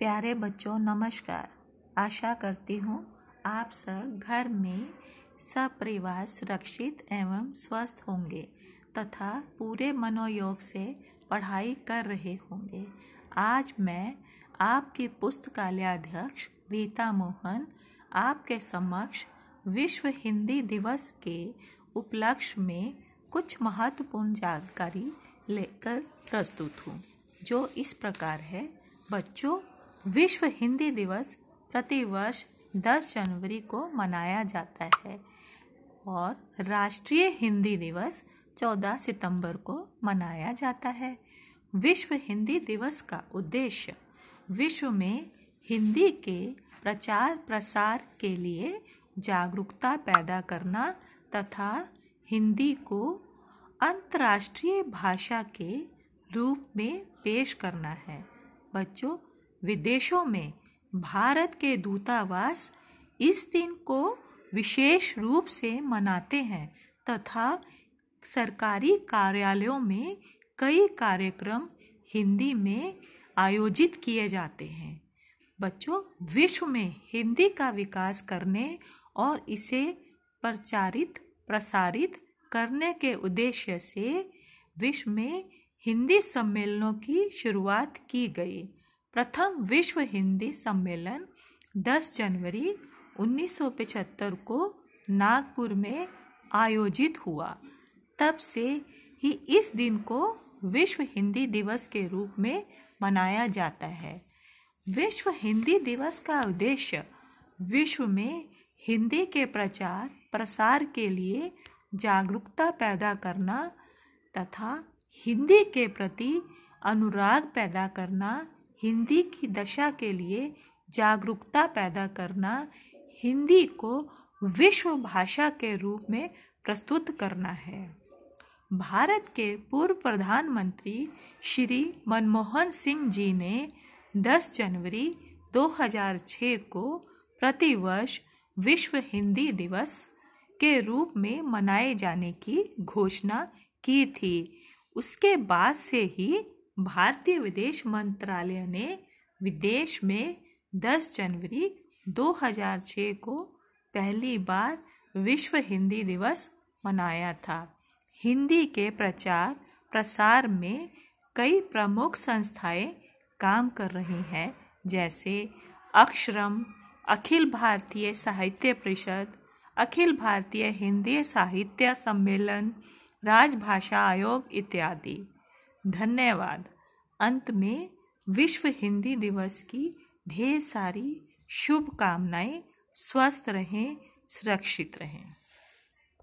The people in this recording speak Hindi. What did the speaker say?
प्यारे बच्चों, नमस्कार। आशा करती हूँ आप सब घर में सब परिवार सुरक्षित एवं स्वस्थ होंगे तथा पूरे मनोयोग से पढ़ाई कर रहे होंगे। आज मैं आपकी पुस्तकालय अध्यक्ष रीता मोहन आपके समक्ष विश्व हिंदी दिवस के उपलक्ष्य में कुछ महत्वपूर्ण जानकारी लेकर प्रस्तुत हूँ, जो इस प्रकार है। बच्चों विश्व हिंदी दिवस प्रतिवर्ष 10 जनवरी को मनाया जाता है और राष्ट्रीय हिंदी दिवस 14 सितंबर को मनाया जाता है। विश्व हिंदी दिवस का उद्देश्य विश्व में हिंदी के प्रचार प्रसार के लिए जागरूकता पैदा करना तथा हिंदी को अंतर्राष्ट्रीय भाषा के रूप में पेश करना है। बच्चों विदेशों में भारत के दूतावास इस दिन को विशेष रूप से मनाते हैं तथा सरकारी कार्यालयों में कई कार्यक्रम हिंदी में आयोजित किए जाते हैं। बच्चों, विश्व में हिंदी का विकास करने और इसे प्रचारित, प्रसारित करने के उद्देश्य से विश्व में हिंदी सम्मेलनों की शुरुआत की गई। प्रथम विश्व हिंदी सम्मेलन 10 जनवरी 1975 को नागपुर में आयोजित हुआ। तब से ही इस दिन को विश्व हिंदी दिवस के रूप में मनाया जाता है। विश्व हिंदी दिवस का उद्देश्य विश्व में हिंदी के प्रचार, प्रसार के लिए जागरूकता पैदा करना तथा हिंदी के प्रति अनुराग पैदा करना हिंदी की दशा के लिए जागरूकता पैदा करना, हिंदी को विश्व भाषा के रूप में प्रस्तुत करना है। भारत के पूर्व प्रधानमंत्री श्री मनमोहन सिंह जी ने 10 जनवरी 2006 को प्रतिवर्ष विश्व हिंदी दिवस के रूप में मनाए जाने की घोषणा की थी। उसके बाद से ही भारतीय विदेश मंत्रालय ने विदेश में 10 जनवरी 2006 को पहली बार विश्व हिंदी दिवस मनाया था। हिंदी के प्रचार प्रसार में कई प्रमुख संस्थाएँ काम कर रही हैं, जैसे अक्षरम, अखिल भारतीय साहित्य परिषद, अखिल भारतीय हिंदी साहित्य सम्मेलन, राजभाषा आयोग इत्यादि। धन्यवाद। अंत में विश्व हिंदी दिवस की ढेर सारी शुभकामनाएँ स्वस्थ रहें सुरक्षित रहें।